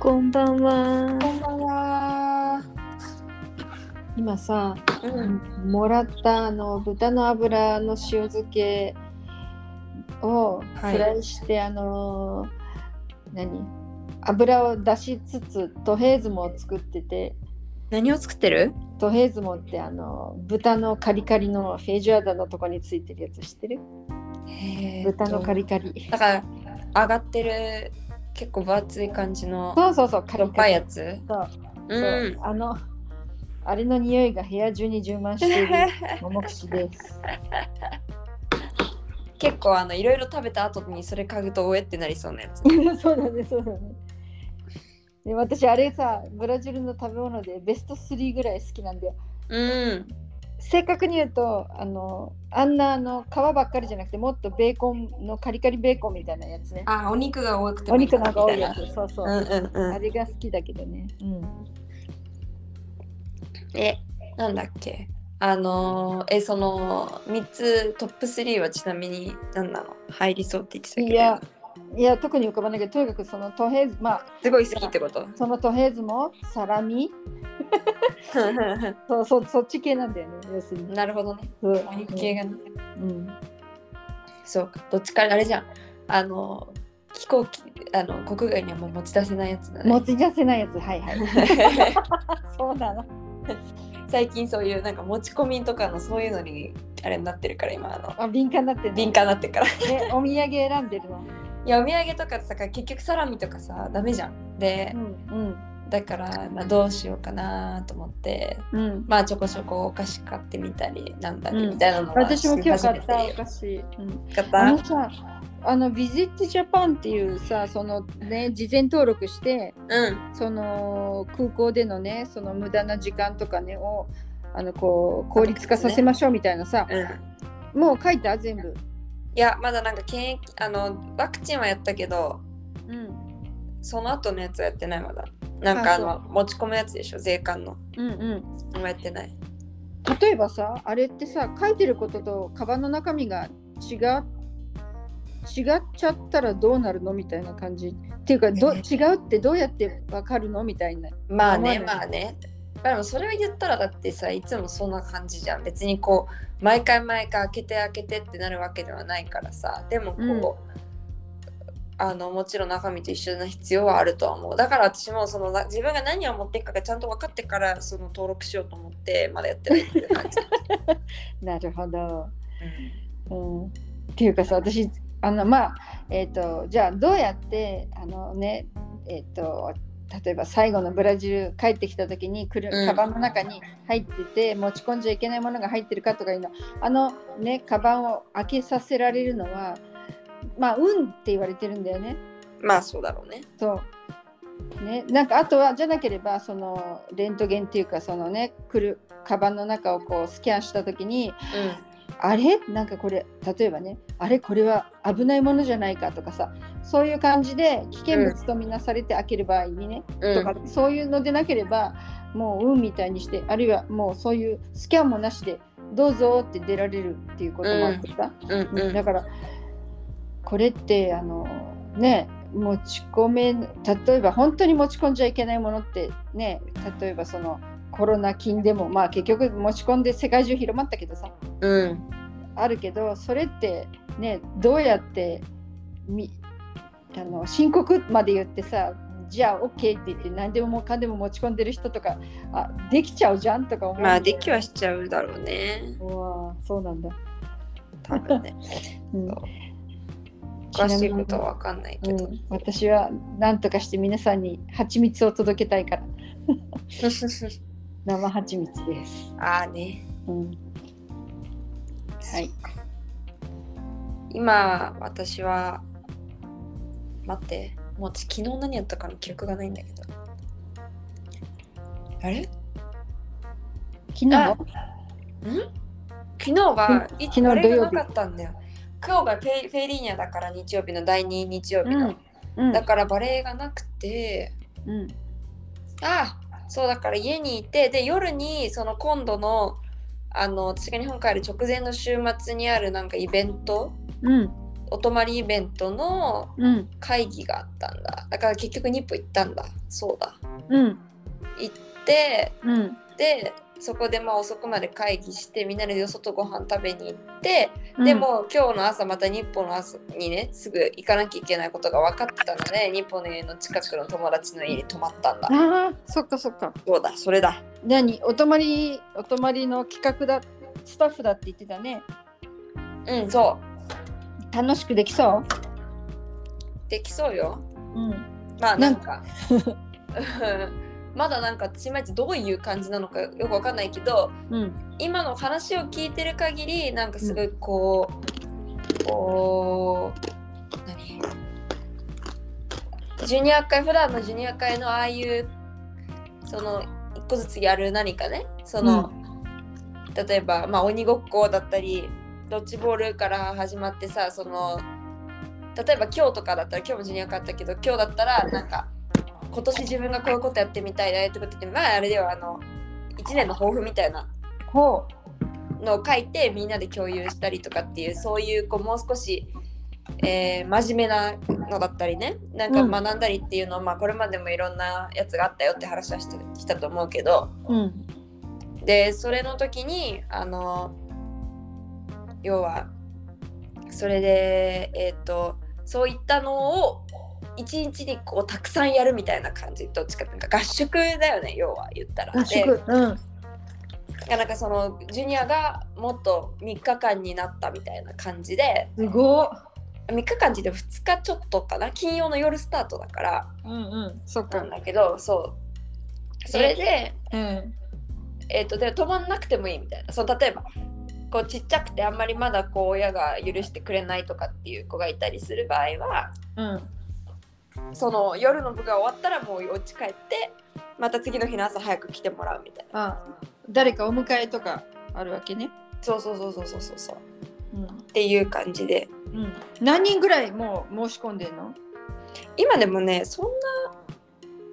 こんばんは。こんばんは。今さ、うん。もらったあの豚の脂の塩漬けをはいフライして、あの何？油を出しつつトヘーズモを作ってて何を作ってる？トヘーズモってあの豚のカリカリのフェージュアダのとこについてるやつ知ってる？豚のカリカリ。だから上がってる結構分厚い感じのそうそうそうカしょっぱい。やつ？そううそう。あのあれの匂いが部屋中に充満している 桃串です。結構あのいろいろ食べた後にそれ嗅ぐとおえってなりそうなやつ。そうだね、そうだね。で私、あれさ、ブラジルの食べ物でベスト3ぐらい好きなんだよ。うん。正確に言うと、あのあんなあの皮ばっかりじゃなくて、もっとベーコンのカリカリベーコンみたいなやつね。あ、お肉が多くてお肉なんか多いやつ。そうそう。な。うんうんうん。あれが好きだけどね。うん。え、なんだっけ？あのーえ、その3つトップ3はちなみに何なの？入りそうって言ってたけど。いや、いや、特に浮かばないけど、とにかくそのトヘーズ、まあ、すごい好きってこと？そのトヘーズもサラミ？そうそう、そっち系なんだよね、要するに。なるほどね。そうお肉系がね。うん。そうか、どっちかあれじゃん。あの、飛行機、あの、国外にはもう持ち出せないやつだね。持ち出せないやつ、はいはい。そうなの。最近そういうなんか持ち込みとかのそういうのにあれになってるから今あのあ、敏感になってる、敏感になってるからね、お土産選んでるの？いやお土産とかさ結局サラミとかさダメじゃんでうんだから、まあ、どうしようかなと思ってうん。うん。まあちょこちょこお菓子買ってみたりなんだりうんみたいなのは私も今日買ったお菓子。うん、買っあのたさ、あのビジットジャパンっていうさ、そのね、事前登録して、うんその空港でのね、その無駄な時間とかね、をあのこう効率化させましょうみたいなさ、うんもう書いた全部。いやまだなんか検疫あのワクチンはやったけどうん。その後のやつはやってないまだなんかあの持ち込むやつでしょ税関のうんうん。やってない例えばさ、あれってさ、書いてることとカバンの中身が違う違っちゃったらどうなるのみたいな感じ。っていうかど、え 違うってどうやってわかるのみたいな。まあねまあねでもそれを言ったらだってさいつもそんな感じじゃん。別にこう毎回毎回開けて開けてってなるわけではないからさでもこう、あのもちろん中身と一緒な必要はあるとは思う。だから私もそのな自分が何を持っていくかがちゃんと分かってからその登録しようと思ってまだやってないっていう感じ、なるほど。うん、っていうかさ私あのまあえっ、とじゃあどうやってあのねえっ、と例えば最後のブラジル帰ってきた時に来るうん。カバンの中に入ってて、持ち込んじゃいけないものが入ってるかとかいうの。あのねカバンを開けさせられるのはまあ運って言われてるんだよね。まあそうだろうね。そう。ね、なんかあとはじゃなければそのレントゲンっていうかそのね来るカバンの中をこうスキャンした時にあれ？なんかこれ例えばねあれ？これは危ないものじゃないかとかさそういう感じで危険物とみなされて開ける場合にね、うん、とかそういうのでなければもう運みたいにしてあるいはもうそういうスキャンもなしでどうぞって出られるっていうこともあってさ、うんうんうん。だからこれってあのね持ち込め例えば本当に持ち込んじゃいけないものってね例えばそのコロナ菌でもまあ結局持ち込んで世界中広まったけどさ。うん。あるけどそれってねどうやってみあの申告まで言ってさじゃあ OK って言って何でもかんでも持ち込んでる人とかあできちゃうじゃんとか思うまあできはしちゃうだろうね。うわそうなんだ、多分ね。うん。詳しいことは分かんないけど、うん、私は何とかして皆さんに蜂蜜を届けたいから 生蜂蜜です、ああね。うん、はい今私は待って。もう昨日何やったかの記憶がないんだけど。あれ？昨日？あ昨日は昨日土曜日。なかったんだよ。今日がフェイフェイリーニャだから日曜日の第2日曜日の、うん。だからバレエがなくて。うん。あそうだから家にいてで夜にその今度のあの私が日本帰る直前の週末にあるなんかイベントうん。お泊まりイベントのうん。会議があったんだ。だから結局日本行ったんだ。そうだ。うん。行ってうん。でそこでまあ遅くまで会議してみんなでよそとご飯食べに行って、でも今日の朝また日本の朝にねすぐ行かなきゃいけないことが分かってたので日本の家の近くの友達の家に泊まったんだ。ああそっかそっか。そうだそれだ。何？お泊まりお泊まりの企画だスタッフだって言ってたね。うんそう。楽しくできそできそうよ。ううん。まあなんか まだなんか私いまいちどういう感じなのかよくわかんないけどうん今の話を聞いてる限りなんかすごいこう、こう何？ジュニア会普段のジュニア会のああいうその一個ずつやる何かね？その、例えば、まあ、鬼ごっこだったりドッジボールから始まってさその例えば今日とかだったら今日もジュニア会あったけど今日だったらなんか今年自分がこういうことやってみたいなってことでまああれではあの1年の抱負みたいなほのを書いてみんなで共有したりとかっていうそういうこうもう少し、えー真面目なのだったりねなんかうん学んだりっていうのを、まあこれまでもいろんなやつがあったよって話はしてしたと思うけどううん。でそれの時にあの要はそれでえっ、とそういったのを一日にこうたくさんやるみたいな感じどっちかっていうか合宿だよね要は言ったら。合宿。うん。でなんかそのジュニアがもっと3日間になったみたいな感じですごっ。3日間って言って2日ちょっとかな金曜の夜スタートだから。うんうん。そっか。なんだけどそう。それでうん。えっ、とで止まんなくてもいいみたいな。その例えばこうちっちゃくてあんまりまだこう親が許してくれないとかっていう子がいたりする場合はうんその夜の部が終わったらもうお家帰ってまた次の日の朝早く来てもらうみたいな。あ誰かお迎えとかあるわけね。そうそうそうそうそうそうそう。うん。っていう感じで。うん。何人ぐらいもう申し込んでんの？今でもねそんな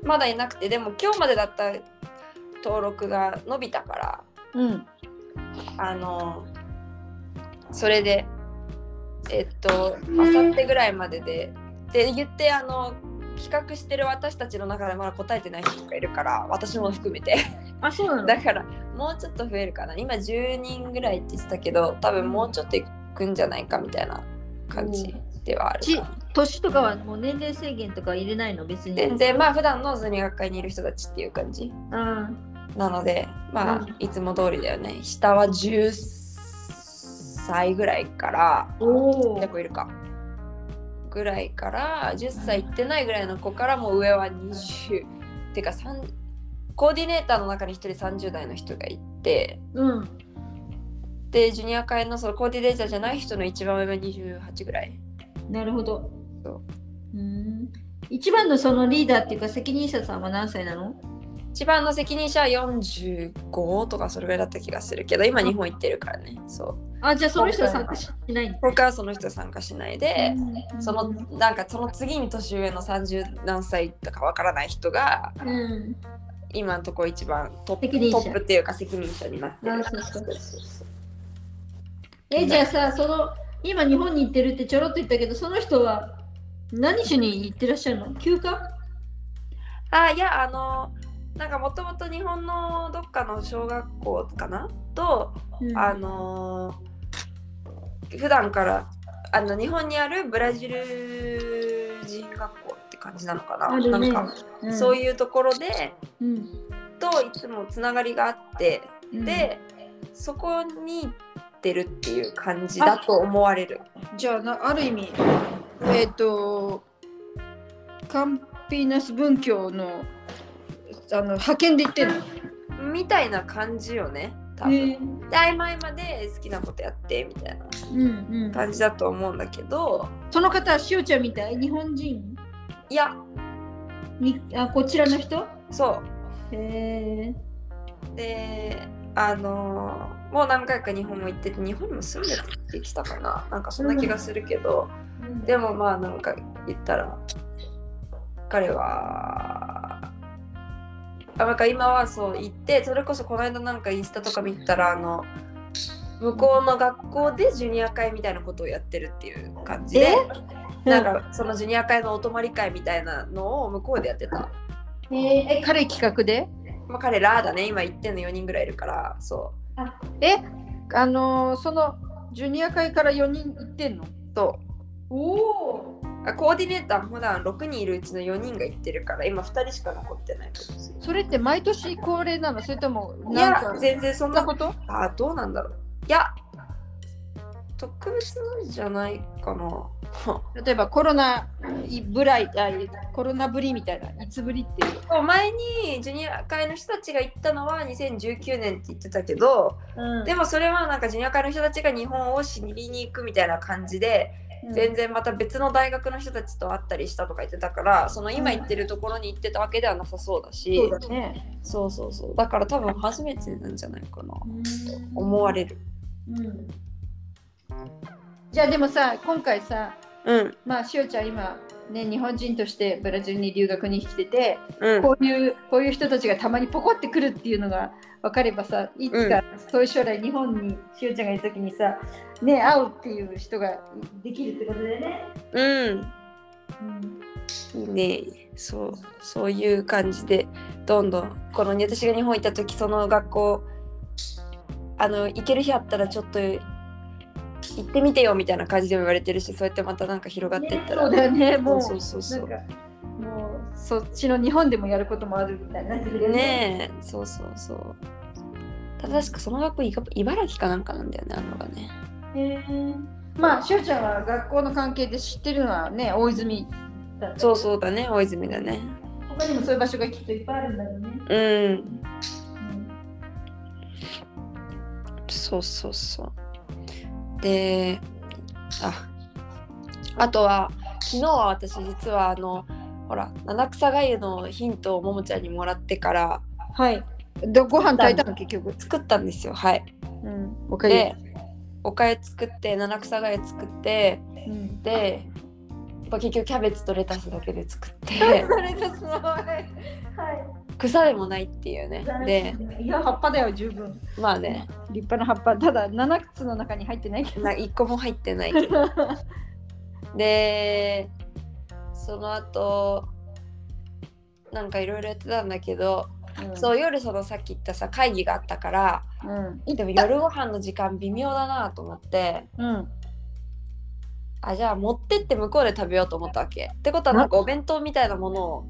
まだいなくてでも今日までだった登録が伸びたからうん。あのそれでえっとあさってぐらいまででで言ってあの企画してる私たちの中でまだ答えてない人がいるから私も含めて。あそうなの？だからもうちょっと増えるかな。今10人ぐらいって言ってたけど多分もうちょっといくんじゃないかみたいな感じではある年とかはもう年齢制限とか入れないの？別に。全然まあ普段のズニ学会にいる人たちっていう感じ。あなのでまあ、うん。いつも通りだよね。下は10歳ぐらいから結構いるかぐらいから10歳いってないぐらいの子からもう上は20てか3コーディネーターの中に1人30代の人がいてうん。でジュニア会のそのコーディネーターじゃない人の一番上は28ぐらい。なるほど。そう。うん。一番のそのリーダーっていうか責任者さんは何歳なの？一番の責任者は45とかそれぐらいだった気がするけど今日本行ってるからね。そう。あじゃあその人は参加しないの僕はその人参加しないで、うん。そのなんかその次に年上の30何歳とかわからない人がうん。今のところ一番トットップっていうか責任者になってる。えじゃあさその今日本に行ってるってちょろっと言ったけどその人は何しに行ってらっしゃるの？休暇？あいやあのなんかもともと日本のどっかの小学校かな？と、うん。あの普段からあの日本にあるブラジル人学校って感じなのかな,、ね。なんか、うん。そういうところでうん。といつもつながりがあって、うん。でそこに行ってるっていう感じだと思われる。じゃあなある意味えっ、とカンピーナス文教のあの派遣で行ってんの？みたいな感じよね多分。へえで曖昧まで好きなことやってみたいなうんうん。感じだと思うんだけど。その方はしおちゃんみたい？日本人？いや。にあこちらの人？そへえうであのーもう何回か日本も行ってて日本にも住んでたって言ってたかな。なんかそんな気がするけど、でもまあなんか言ったら彼はあなんか今はそう行ってそれこそこの間なんかインスタとか見たらあの向こうの学校でジュニア会みたいなことをやってるっていう感じでなんかそのジュニア会のお泊まり会みたいなのを向こうでやってた。え？ー、え彼企画で？まあ、彼らだね今行ってんの4人ぐらいいるからそえ？あのーそのジュニア会から4人行ってんの？うと。おおあコーディネーター普段6人いるうちの4人が行ってるから今2人しか残ってないそれって毎年恒例なの？それともいなんか？や全然そんなこと？あどうなんだろう。いや特別なんじゃないかな。例えばコロナぶらいあコロナぶりみたいないつぶりっていう、前にジュニア会の人たちが行ったのは2019年って言ってたけどでもそれはなんかジュニア会の人たちが日本を知りに行くみたいな感じで全然また別の大学の人たちと会ったりしたとか言ってたからその今行ってるところに行ってたわけではなさそうだし、そうだね、そうそうそう。だから多分初めてなんじゃないかな。思われる。うん。じゃあでもさ今回さうん。まあしおちゃん今ね日本人としてブラジルに留学に来てて、うん。こういうこういう人たちがたまにポコってくるっていうのが分かればさいつかそういう将来日本にしおちゃんがいる時にさね会うっていう人ができるってことだよね。うん。いいね。そうそういう感じでどんどんこの私が日本行った時その学校あの行ける日あったらちょっと行ってみてよみたいな感じでも言われてるしそうやってまたなんか広がっていったら、そうだよねもう。そうそうそう。もうそっちの日本でもやることもあるみたいになね。ねえ。そうそうそう。ただ確かその学校茨城かなんかなんだよねあんのがね。へーまあしおちゃんは学校の関係で知ってるのはね大泉そうそうだね大泉だね。他にもそういう場所がきっといっぱいあるんだよね。うん。そうそうそう。で、あ、あとは、昨日は私実はあの、ほら、七草がゆのヒントをももちゃんにもらってからはい。でご飯炊いたの結局。作ったんですよ。はい。うん。おかゆ。で、おかゆ作って、七草がゆ作って、うん。で、やっぱ結局キャベツとレタスだけで作って、それですごい。はい。草でもないっていうね。で、いや葉っぱだよ十分。まあね、立派な葉っぱ。ただ七つの中に入ってないけど。な一個も入ってないけど。でその後なんかいろいろやってたんだけど、そう夜そのさっき言ったさ会議があったからうん。でも夜ご飯の時間微妙だなと思ってうん。あじゃあ持ってって向こうで食べようと思ったわけ。ってことはなんかお弁当みたいなものを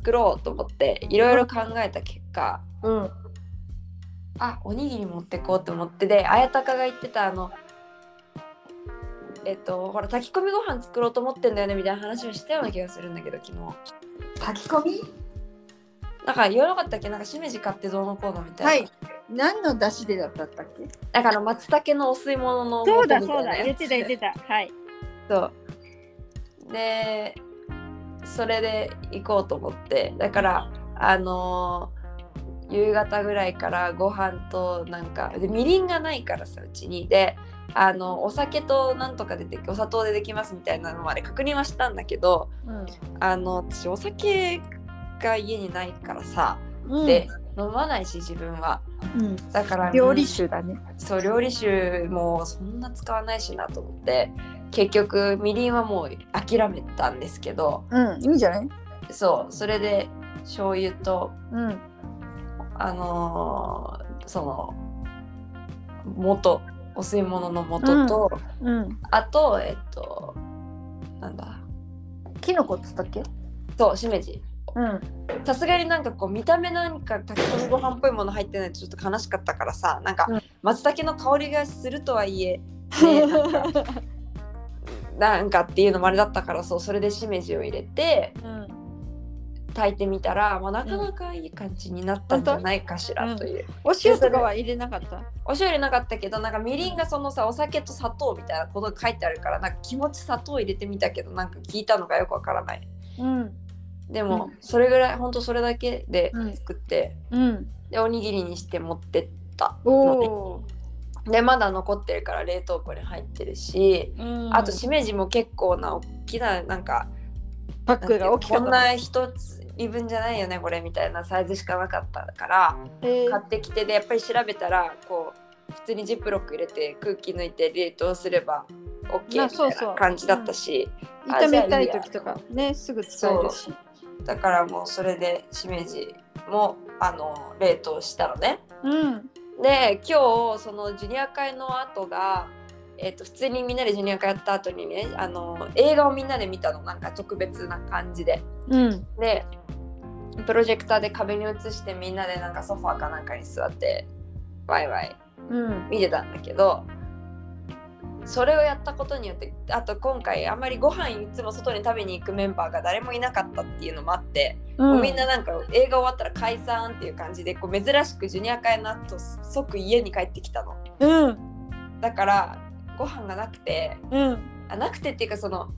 作ろうと思っていろいろ考えた結果うん。あおにぎり持ってこうと思ってで綾鷹が言ってたあのえっとほら炊き込みご飯作ろうと思ってんだよねみたいな話をしたような気がするんだけど昨日炊き込み？なんか言わなかったっけ？なんかしめじ買ってどうのこうのみたいな、はい。何の出汁でだったっけ？だから松茸のお吸い物のそうだ素みたいなやつ言ってた言ってた。はい。そうでそれで行こうと思ってだからあのー夕方ぐらいからご飯となんかでみりんがないからさうちにであのお酒となんとかでできお砂糖でできますみたいなのまで確認はしたんだけどあの私お酒が家にないからさ、うん。で飲まないし自分はうん。だから料理うん酒だね。そう料理酒もそんな使わないしなと思って結局みりんはもう諦めたんですけどうん。いいんじゃない？そうそれで醤油とうん。あのーその元お吸い物の素と、うん。あとえっとなんだ？キノコっつったっけ？そうしめじうん。さすがになんかこう見た目なんか炊き込みご飯っぽいもの入ってないとちょっと悲しかったからさなんかうん松茸の香りがするとはいえ、ね、なんかっていうのもあれだったからそうそれでしめじを入れてうん。炊いてみたら、まあ、なかなかいい感じになったんじゃないかしらという、お塩とかは入れなかった？お醤油入れなかったけどなんかみりんがそのさお酒と砂糖みたいなことが書いてあるからなんか気持ち砂糖入れてみたけどなんか聞いたのがよくわからないうん。でも、うんそれぐらいほんとそれだけでうん作って、うん。でおにぎりにして持ってったおのねお。でまだ残ってるから冷凍庫に入ってるし、うん。あとしめじも結構な大きななんかパックが大きかったこんな一つ分じゃないよねこれみたいなサイズしかなかったからえー。買ってきてでやっぱり調べたらこう普通にジップロック入れて空気抜いて冷凍すれば OK まあみたいな感じだったし、あ炒めたい時とかねすぐ使えるし。だからもうそれでしめじもあの冷凍したのね。うんで今日そのジュニア会の後が、えっと普通にみんなでジュニア会やった後にねあの映画をみんなで見たの。なんか特別な感じで。うん。でプロジェクターで壁に映してみんなでなんかソファーかなんかに座ってワイワイうん。見てたんだけどそれをやったことによってあと今回あんまりご飯いつも外に食べに行くメンバーが誰もいなかったっていうのもあって、もうみんななんか映画終わったら解散っていう感じでこう珍しくジュニア会の後即家に帰ってきたの。うん。だからご飯がなくてうん。あなくてっていうかその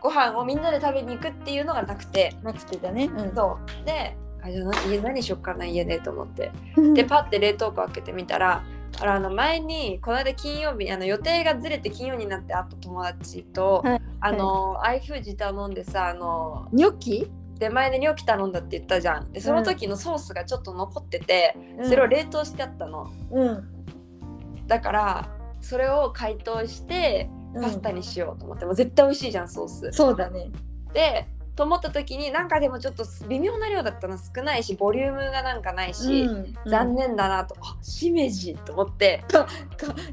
ご飯をみんなで食べに行くっていうのがなくてなくてだね。うん。そう。であじゃあ何しよっかな家でと思って。うん。でパッて冷凍庫開けてみたらあらあの前にこの間金曜日あの予定がずれて金曜になって会った友達と、はい。あのアイフージ頼んでさあのニョッキ？出前でニョキ頼んだって言ったじゃん。でその時のソースがちょっと残ってて、それを冷凍してあったの。うん。だからそれを解凍してパスタにしようと思って、もう絶対美味しいじゃんソース。そうだね。でと思った時になんかでもちょっと微妙な量だったの少ないしボリュームがなんかないし、残念だなと、あしめじと思って。か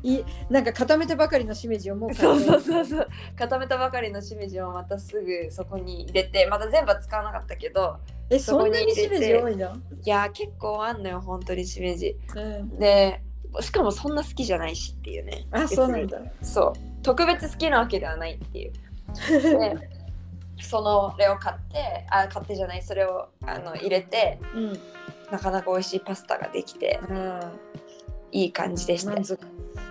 いなんか固めてばかりのしめじをもうそうそうそうそう。固めたばかりのしめじをまたすぐそこに入れてまた全部は使わなかったけどえそんなにしめじ多いの？いやー結構あんのよ本当にしめじ。うん。でしかもそんな好きじゃないしっていうね。あそうなんだ。そう。特別好きなわけではないっていう。でそのれを買ってあ買ってじゃないそれをあの入れてうん。なかなか美味しいパスタができてあいい感じでした満足。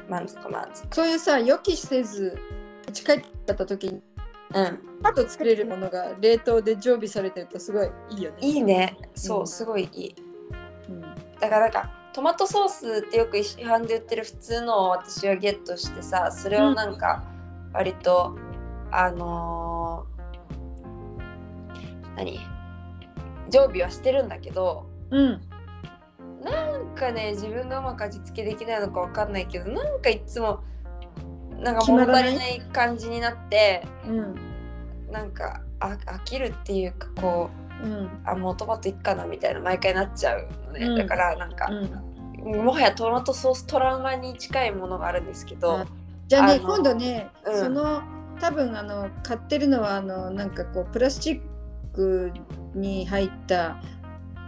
満足満足。そういうさ予期せず近いった時にうん。パッと作れるものが冷凍で常備されてるとすごいいいよね。いいね。そう、うん。すごいいい。うん。だからなんかトマトソースってよく市販で売ってる普通のを私はゲットしてさそれをなんか割と、あのー何？常備はしてるんだけどうん。なんかね自分がうまく味付けできないのかわかんないけどなんかいつもなんか物足りない感じになってうん。なんかあ飽きるっていうかこううん。あもうトマトいっかなみたいな毎回なっちゃうのね、うん。だからなんか、もはやトマトソーストラウマに近いものがあるんですけど、あじゃあね今度ね、うん。その多分あの買ってるのはあのなんかこうプラスチックに入った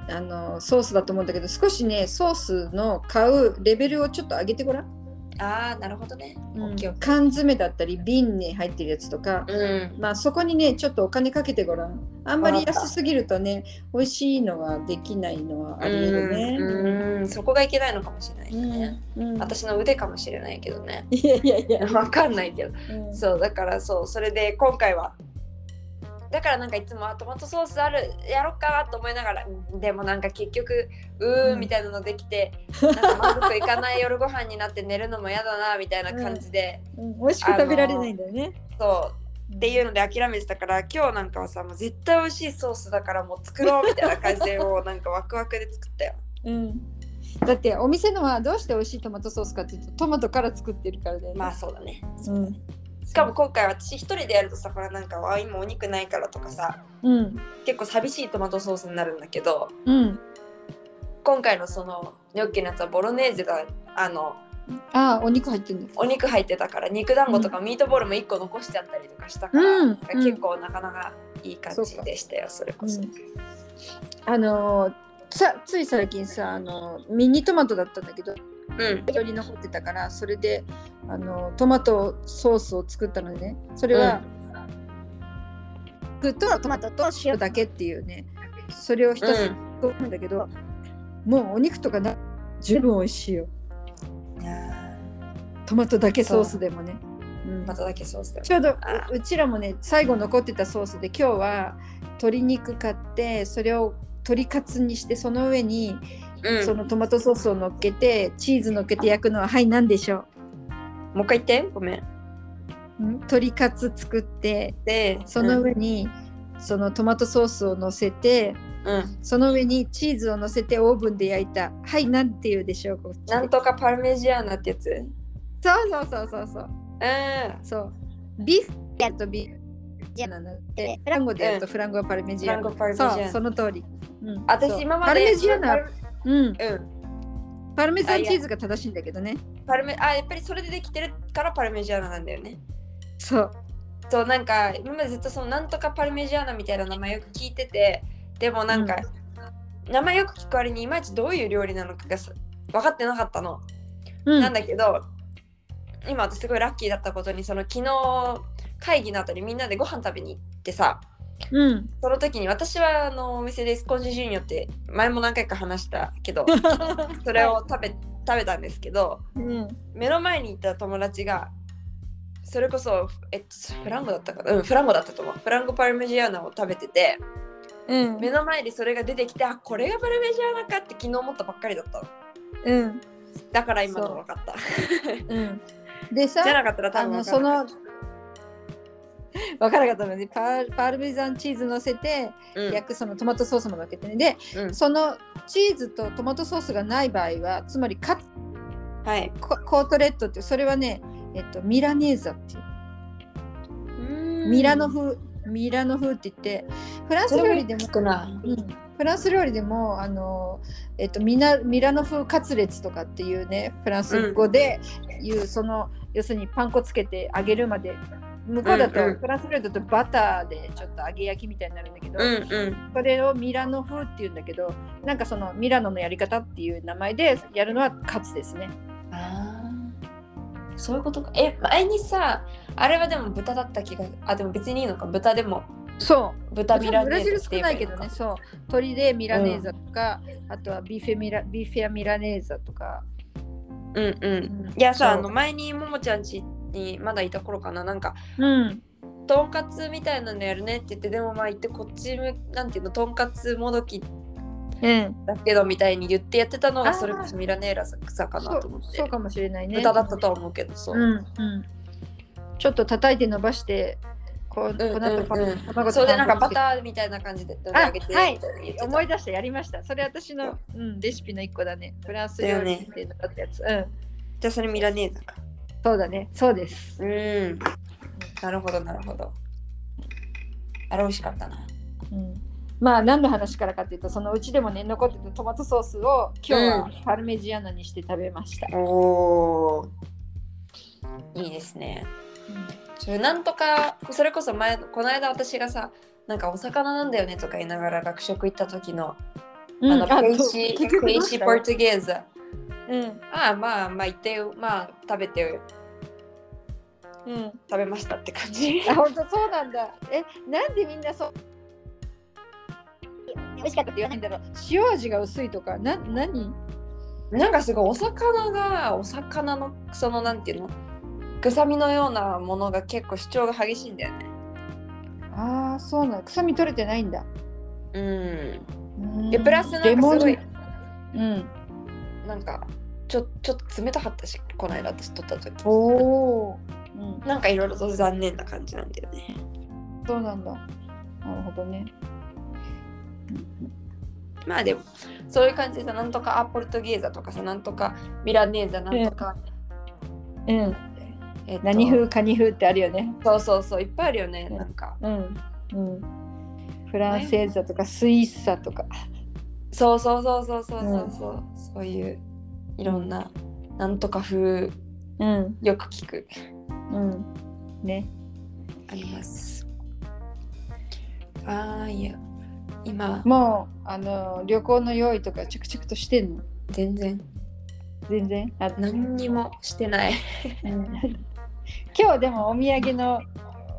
あのソースだと思うんだけど少しねソースの買うレベルをちょっと上げてごらん、ああなるほどね、オッケーオッケ缶詰だったり瓶に入ってるやつとか、ーうん。まあそこにねちょっとお金かけてごらん。あんまり安すぎるとね美味しいのはできないのはありえるね。うんうん。そこがいけないのかもしれないね、うんうん。私の腕かもしれないけどね。いやいやいや、わかんないけど。うん。そうだからそうそれで今回はだからなんかいつもあトマトソースあるやろっかなと思いながらうんでもなんか結局うーうんんみたいなのできて、なんか満足いかない夜ご飯になって寝るのも嫌だなみたいな感じで、うん美味しく食べられないんだよね。そうっていうので諦めてたから今日なんかはさもう絶対美味しいソースだからもう作ろうみたいな感じで もうなんかワクワクで作ったよ。うん。だってお店のはどうして美味しいトマトソースかっていうとトマトから作ってるからだよね。まあそうだね。うん。しかも今回私一人でやるとさほらなんかあ今お肉ないからとかさうん。結構寂しいトマトソースになるんだけどうん。今回のそのニョッキのやつはボロネーゼがあのああ、お肉入ってる。お肉入ってたから肉団子とかミートボールも1個残してあったりとかしたから、うん結構なかなかいい感じでしたよそれこそ。うんあのーさつい最近さあのミニトマトだったんだけどうん。大量に残ってたからそれであのトマトソースを作ったのねそれは、具とトマトと塩だけっていうねそれを一つ作るんだけど、もうお肉とかな十分美味しいよ。トマトだけソースでもね、う。ん。ーまただけソースちょうどうちらもね最後残ってたソースで今日は鶏肉買ってそれを鶏カツにしてその上にうん。そのトマトソースを乗っけてチーズ乗っけて焼くのははい何でしょもう一回言って。ごめん。う、ん、鶏カツ作ってでその上にそのトマトソースを乗せてうん。その上にチーズを乗せてオーブンで焼いた。はいなんて言うでしょう？なんとかパルメジアーナってやつ。うんそうそうそうそう。そうそう。ビフやるとビフジャーナなん。でフランゴでやるとフランゴはパルメジアーナ。フランゴパルメジアーナ。そうその通り、うん。私今までパルメジアーナうん。うん。パルメザンチーズが正しいんだけどね。パルメあやっぱりそれでできてるからパルメジャーナなんだよね。そう。そうなんか今までずっとそのなんとかパルメジャーナみたいな名前よく聞いててでもなんか、名前よく聞く割にいまいちどういう料理なのかがさ分かってなかったの、うん。なんだけど今私すごいラッキーだったことにその昨日会議の後にみんなでご飯食べに行ってさうん。その時に私はあのお店でスコンジジュニオって前も何回か話したけど それを食べ食べたんですけどうん。目の前にいた友達がそれこそえっとフランゴだったかな？うんフランゴだったと思う。フランゴパルメジアーナを食べててうん。目の前にそれが出てきてあこれがパルメジアーナかって昨日思ったばっかりだったの。うん。だから今の分かった。うん。でさ じゃなかったら多あ分のその 分からなかったのでパーパルメザンチーズ乗せてたうん。焼くそのトマトソースものっけてね。でうん。そのチーズとトマトソースがない場合はつまりカはい。ココートレットってそれはねえっとミラネーザっていう。ミラノ風ミラノ風って言ってフランス料理でもうん。フランス料理でもあの、えっと、ミナミラノ風カツレツとかっていうねフランス語でいう、その要するにパン粉つけて揚げるまで向こうだと、うんうん。フランス料理だとバターでちょっと揚げ焼きみたいになるんだけど、うんうん。それをミラノ風っていうんだけどなんかそのミラノのやり方っていう名前でやるのはカツですね。あー。そういうことか。え前にさあれはでも豚だった気があでも別にいいのか。豚でも。そう。豚ミラネブラジル少ないけどね、そう。鶏でミラネーザとか、あとはビーフェミラビーフェアミラネーザとか。うんうん。うん。いやさあそう。の前にももちゃん家にまだいた頃かななんかうん。とんかつみたいなのやるねって言ってでもまあ言ってこっちむなんていうのとんかつもどきうん。だけどみたいに言ってやってたのがそれこそミラネーラ草かなと思ってそうかもしれないね。豚だったとは思うけどそう、うんうん。ちょっと叩いて伸ばして、こう、うんうんうん卵とそうでなんかバターみたいな感じで取り上げてあはい思い出した、やりました。それ私の、うん、レシピの一個だね。フランス料理っていうのだったやつ。うん。じゃあそれミラネーザかそうだね。そうです。うん。なるほどなるほど。あれ美味しかったな。うん。まあ何の話からかっていうとそのうちでもね残ってたトマトソースを今日はパルメジアーナにして食べました。おいいですね。それなんとかそれこそ前この間私がさなんかお魚なんだよねとか言いながら学食行った時の、うん。あのペイシペイシポルトゲーザうんああまあまあ言ってよまあ食べてようん。食べましたって感じあ本当そうなんだ。えなんでみんなそう美味しかったって言わないんだろう。塩味が薄いとかな何？なんかすごいお魚がお魚のそのなんていうの？臭みのようなものが結構主張が激しいんだよねああそうなの臭み取れてないんだ。うんうんでプラスなんかすごいうん。なんかちょちょっと冷たかったしこの間私撮った時おお。うん。なんかいろいろと残念な感じなんだよねそうなんだ。なるほどね。まあでもそういう感じでさなんとかアポルトゲーザとかさなんとかミラネーザなんとか、うん。えっと何風カニ風ってあるよね。そうそうそういっぱいあるよねうんなんかうん。うん。フランセーザとかスイッサとか。そうそうそうそうそうそうそう、そういういろんななんとか風うん。よく聞く。うん。ね。あります。あーいや今。もうあの旅行の用意とか着々としてんの？全然。全然？あ、何にもしてない。うん。今日でもお土産の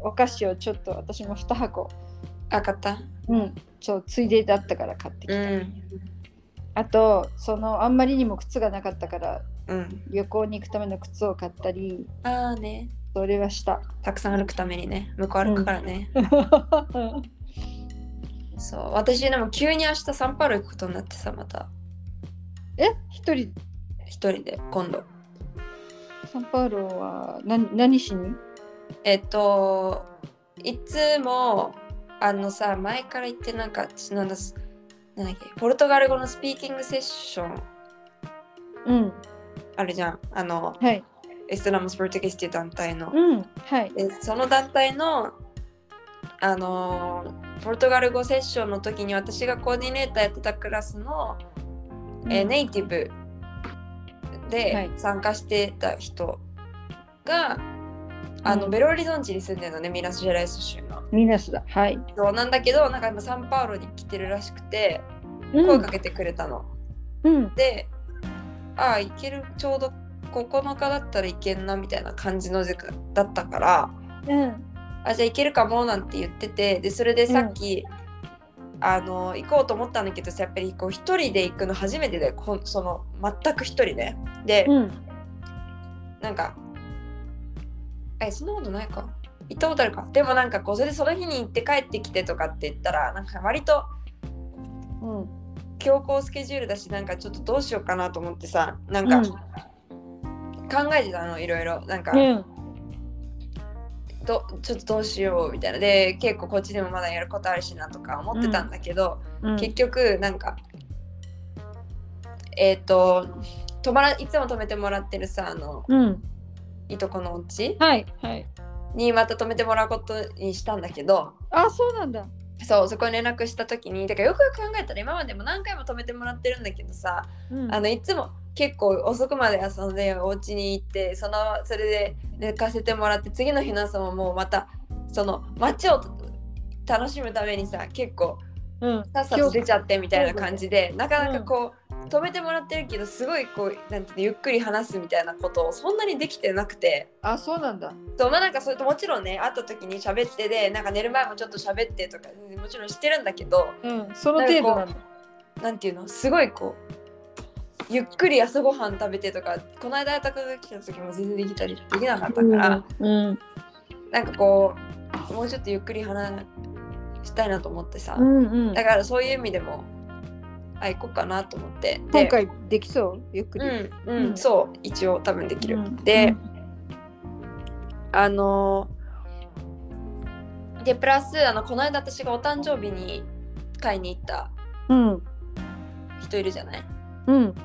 お菓子をちょっと私も2箱。あ買った。うん。そうついでだったから買ってきた、うんあとそのあんまりにも靴がなかったからうん。旅行に行くための靴を買ったりああね。それはした。たくさん歩くためにね。向こう歩くからね、そう。私でも急に明日サンパウロ行くことになってさまた。え？一人？一人で今度。サンパウロは何何しに？えっといつもあのさ前から言ってなんか私なんだすなんだっけ？ポルトガル語のスピーキングセッション。うん。あるじゃん。あのはい。エストラムスポルトゲスっていう団体の、うん。はい。でその団体のあのーポルトガル語セッションの時に私がコーディネーターやってたクラスの、えーネイティブはでい。参加してた人が、あのうん。ベロリゾンチに住んでるのねミナス・ジェライス州の。ミナスだ。はい。そうなんだけどなんか今サンパウロに来てるらしくてうん。声かけてくれたの。うん。でああ行けるちょうど9日だったらいけんなみたいな感じの時間だったからうん。あじゃあ行けるかもなんて言っててでそれでさっき、あの行こうと思ったんだけどさやっぱりこう一人で行くの初めてでこんその全く一人でで、うん。なんかえそんなことないか。行ったことあるか。でもなんかこうそれでその日に行って帰ってきてとかって言ったらなんか割とうん強行スケジュールだしなんかちょっとどうしようかなと思ってさなんか、うん。考えてたのいろいろ。なんか、うん。どちょっとどうしようみたいな。で結構こっちでもまだやることあるしなとか思ってたんだけど、うん。結局なんかえっ、と泊まらいつも泊めてもらってるさあのうんいとこのお家はいはい。にまた泊めてもらうことにしたんだけどあそうなんだ。そうそこに連絡した時にだからよくよく考えたら今までも何回も泊めてもらってるんだけどさうん。あのいつも結構遅くまで遊んでお家に行ってそのそれで寝かせてもらって次の日の朝ももうまたその街を楽しむためにさ結構うん。さっさと出ちゃってみたいな感じでなかなかうんこう、止めてもらってるけどすごいこうなんていうのゆっくり話すみたいなことをそんなにできてなくて。あそうなんだ。そうまあなんかそれともちろんね会った時に喋ってでなんか寝る前もちょっと喋ってとかもちろんしてるんだけどうんその程度なんだ。なんていうのすごいこうゆっくり朝ごはん食べてとかこの間たかが来た時も全然できたりできなかったから、うん。なんかこうもうちょっとゆっくり話したいなと思ってさ、うんうん。だからそういう意味でもあ行こうかなと思って。で今回できそう？ゆっくり。うんうん、うん。そう一応多分できる、うん。で、あのーでプラスあのこの間私がお誕生日に買いに行ったうん。人いるじゃない？うん。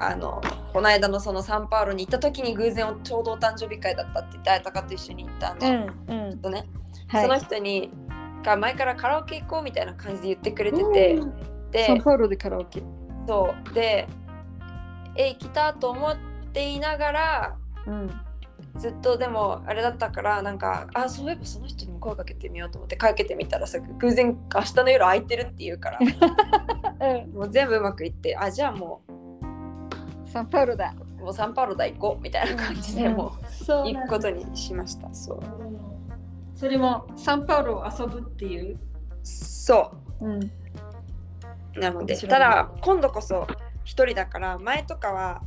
あのこの間のそのサンパウロに行った時に偶然ちょうどお誕生日会だったって言ってあやたかと一緒に行ったうの、んうん。とね、はい。その人にが前からカラオケ行こうみたいな感じで言ってくれてて、うんでサンパウロでカラオケ。そう。でえ来たと思っていながらうん。ずっとでもあれだったからなんかあそういえばその人にも声かけてみようと思ってかけてみたらさ偶然明日の夜空いてるって言うから。もう全部うまくいってあじゃあもサンパウロだ。うもうサンパウロだ行こうみたいな感じでもそう行くことにしました。そう。それもサンパウロを遊ぶっていう？そう。ん。うなのでただ今度こそ一人だから前とかは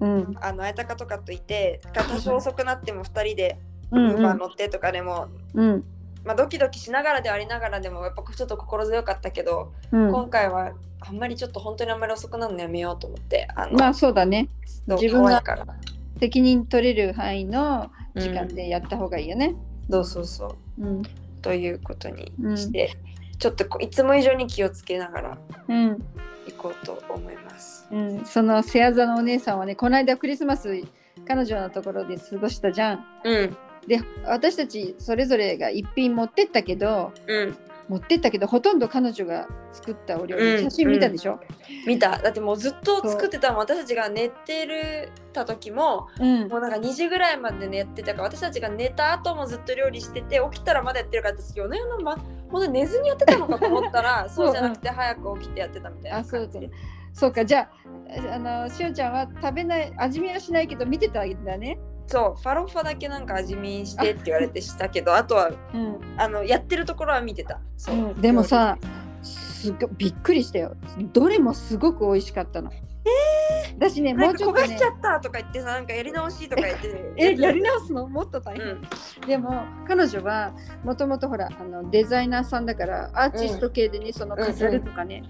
うん。あのあやたかとかといて多少遅くなっても2人でうウーバーん乗ってとかでも、うん。まあ、ドキドキしながらではありながらでもやっぱちょっと心強かったけど、うん。今回はあんまりちょっと本当にあんまり遅くなるのやめようと思ってあの、まあそうだね。自分が責任取れる範囲の時間でやった方がいいよね。そうそうそう。うん。ということにして、ちょっといつも以上に気をつけながらうん行こうと思います。うん、そのセアザのお姉さんはねこの間クリスマス彼女のところで過ごしたじゃん。うんで私たちそれぞれが一品持ってったけどうん持ってったけどほとんど彼女が作ったお料理、うん写真見たでしょ、見た。だってもうずっと作ってたもん。私たちが寝てるた時もうん。もうなんか2時ぐらいまで寝てたから私たちが寝た後もずっと料理してて起きたらまだやってるから私夜な夜なまほんと寝ずにやってたのかと思ったら そうじゃなくて早く起きてやってたみたいなあそうだ感じそうか。じゃああのしおちゃんは食べない味見はしないけど見てたんだね。そうファロファだけなんか味見してって言われてしたけどあとはうん。あのやってるところは見てた。そう、うん。でもさすごびっくりしたよ。どれもすごく美味しかったの。えー、私ねもうちょっとね。焦がしちゃったとか言ってさなんかやり直しとか言ってえやり直すの？もっと大変、うん。でも彼女はもともとほらあのデザイナーさんだからアーティスト系でね、その飾るとかね、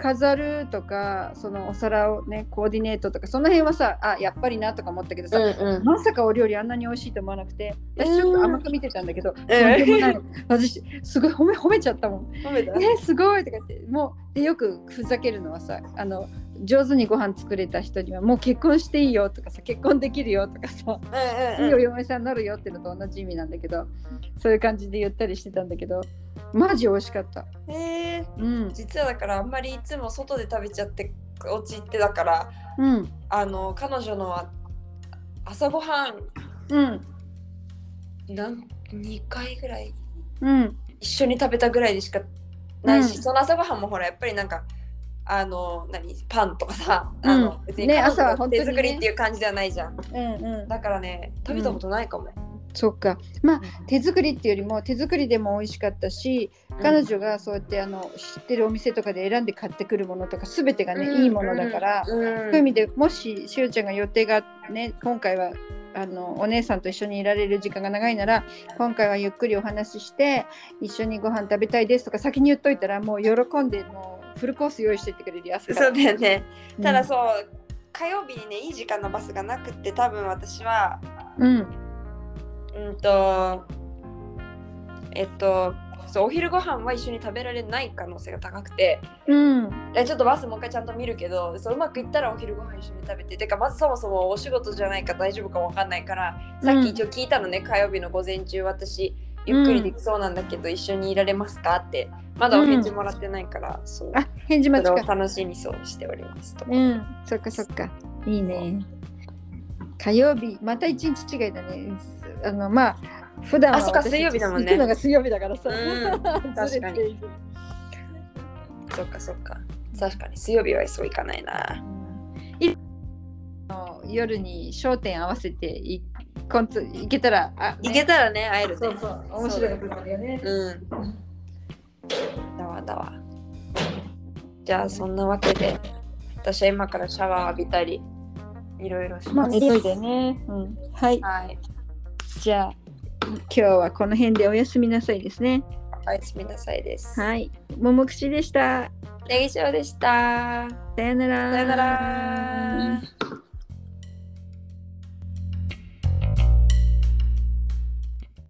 飾るとかそのお皿をねコーディネートとかその辺はさあやっぱりなとか思ったけどさ、うんうん。まさかお料理あんなに美味しいと思わなくて私ちょっと甘く見てたんだけど、とん。んでもない。私すごい褒め褒めちゃったもん。褒めた？えすごいとか言ってもうでよくふざけるのはさあの上手にご飯作れた人にはもう結婚していいよとかさ結婚できるよとかさ、うん。いいお嫁さんになるよっていうのと同じ意味なんだけどそういう感じで言ったりしてたんだけどマジ美味しかった。うんへえうん。実はだからあんまりいつも外で食べちゃってお家行ってだからうん。あの彼女のは朝ごはんうん。なん2回ぐらいうん。一緒に食べたぐらいでしかないし、うん。その朝ごはんもほらやっぱりなんかあの何パンとかさ、うん。あの別にね彼女朝は本当にね。手作りっていう感じではないじゃん、うんうん。だからね食べたことないかも、そっか。まあ手作りっていうよりも手作りでも美味しかったし彼女がそうやってあの知ってるお店とかで選んで買ってくるものとか全てがね、いいものだから、うんうん。そういう意味でもししおちゃんが予定がね今回はあのお姉さんと一緒にいられる時間が長いなら今回はゆっくりお話しして一緒にご飯食べたいですとか先に言っといたらもう喜んでもうフルコース用意してってくれるやつそうだよね。ただうそう、火曜日にねいい時間のバスがなくって多分私はん、うんうんとえっとそうお昼ご飯は一緒に食べられない可能性が高くて。うん。えちょっとバスもう一回ちゃんと見るけどそううまくいったらお昼ご飯一緒に食べて。てかまずそもそもお仕事じゃないか大丈夫かわかんないからさっき一応聞いたのね、火曜日の午前中私ゆっくりできそうなんだけど、一緒にいられますか？って。まだお返事もらってないから、そう。あ返事待ちか。楽しみそうしております。と。うん。そっかそっか。いいね。火曜日また一日違いだねあのまあ普段はあそっか水曜日だもんね。行くのが水曜日だからさ、うん。ずれている。そっかそっか。確かに水曜日はそういかないな。い夜に焦点合わせていコントいけたらあ、ね。いけたらね会えるね。そうそう面白いことだよね。うん。だわだわ。じゃあそんなわけで私は今からシャワー浴びたりいろいろしまあます。急いでね、うん、はい。はい。じゃあ今日はこの辺でおやすみなさいですねおやすみなさいです。はいももくしでしたネギシでした。さよならさよなら。